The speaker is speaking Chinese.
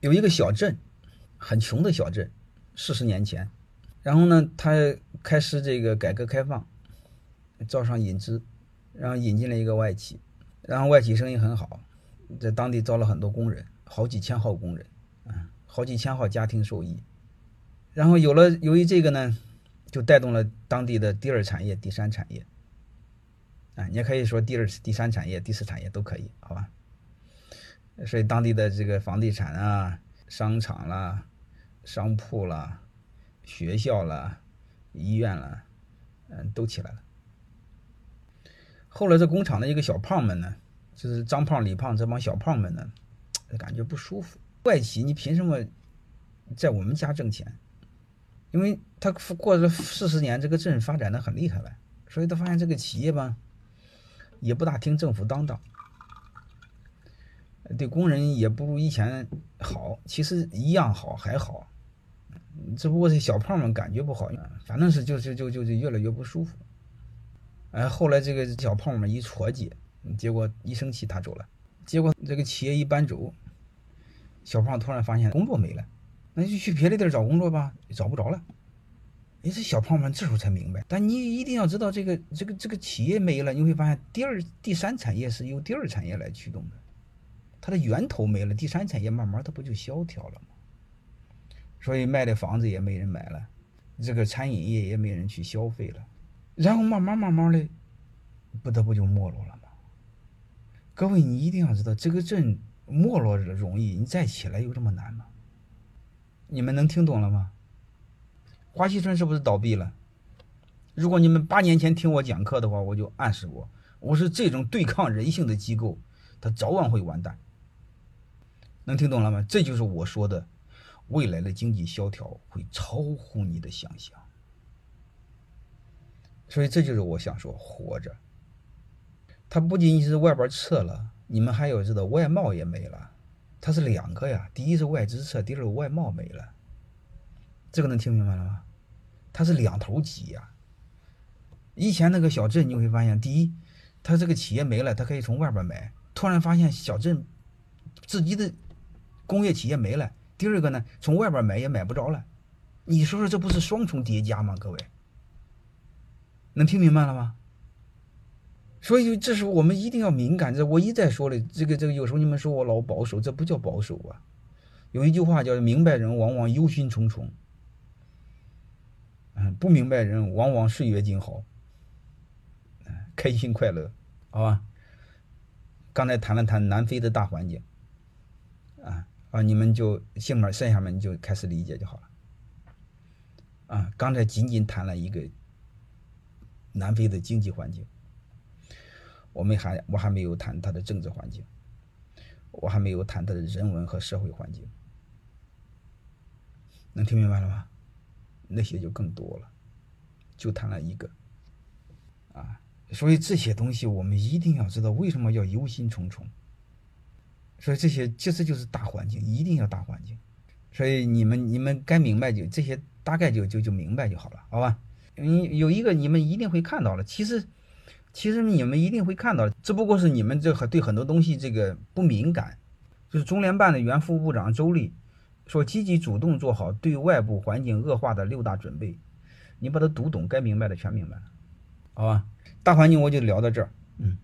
有一个小镇，很穷的小镇，四十年前，然后呢，他开始这个改革开放，招商引资，然后引进了一个外企，然后外企生意很好，在当地招了很多工人，好几千号工人，啊，好几千号家庭受益，然后有了由于这个呢，就带动了当地的第二产业、第三产业，啊，你也可以说第二、第三产业、第四产业都可以，好吧？所以当地的这个房地产啊、商场啦、商铺啦、学校啦、医院啦，嗯，都起来了。后来这工厂的一个小胖们呢，就是张胖、李胖这帮小胖们呢，感觉不舒服。外企你凭什么在我们家挣钱？因为他过了四十年，这个镇发展的很厉害了，所以他发现这个企业吧，也不大听政府当当。对工人也不如以前好，其实一样好还好，只不过是小胖们感觉不好，反正是就就就就就越来越不舒服。哎，后来这个小胖们一戳结，结果一生气他走了，结果这个企业一搬走，小胖突然发现工作没了，那就去别的地儿找工作吧，找不着了。哎，这小胖们这时候才明白，但你一定要知道，这个这个这个企业没了，你会发现第二、第三产业是由第二产业来驱动的。它的源头没了，第三产业慢慢它不就萧条了吗？所以卖的房子也没人买了，这个餐饮业也没人去消费了，然后慢慢慢慢的，不得不就没落了吗？各位，你一定要知道，这个镇没落容易，你再起来有这么难吗？你们能听懂了吗？华西村是不是倒闭了？如果你们八年前听我讲课的话，我就暗示过，我是这种对抗人性的机构，它早晚会完蛋。能听懂了吗？这就是我说的，未来的经济萧条会超乎你的想象。所以这就是我想说，活着。它不仅仅是外边撤了，你们还有知道外贸也没了，它是两个呀。第一是外资撤，第二外贸没了。这个能听明白了吗？它是两头挤呀。以前那个小镇你会发现，第一，它这个企业没了，它可以从外边买。突然发现小镇自己的。工业企业没了，第二个呢，从外边买也买不着了，你说说这不是双重叠加吗？各位，能听明白了吗？所以这时候我们一定要敏感。这我一再说了，这个这个有时候你们说我老保守，这不叫保守啊。有一句话叫“明白人往往忧心忡忡”，嗯，不明白人往往岁月静好，开心快乐，好吧？刚才谈了谈南非的大环境，啊。你们就姓门剩下们就开始理解就好了。啊，刚才仅仅谈了一个南非的经济环境，我们还我还没有谈它的政治环境，我还没有谈它的人文和社会环境，能听明白了吗？那些就更多了，就谈了一个。啊，所以这些东西我们一定要知道，为什么要忧心忡忡。所以这些其实就是大环境，一定要大环境。所以你们你们该明白就这些，大概就就就明白就好了，好吧？你有一个你们一定会看到了，其实其实你们一定会看到，只不过是你们这很对很多东西这个不敏感。就是中联办的原副部长周丽说，积极主动做好对外部环境恶化的六大准备。你把它读懂，该明白的全明白了，好吧？大环境我就聊到这儿。嗯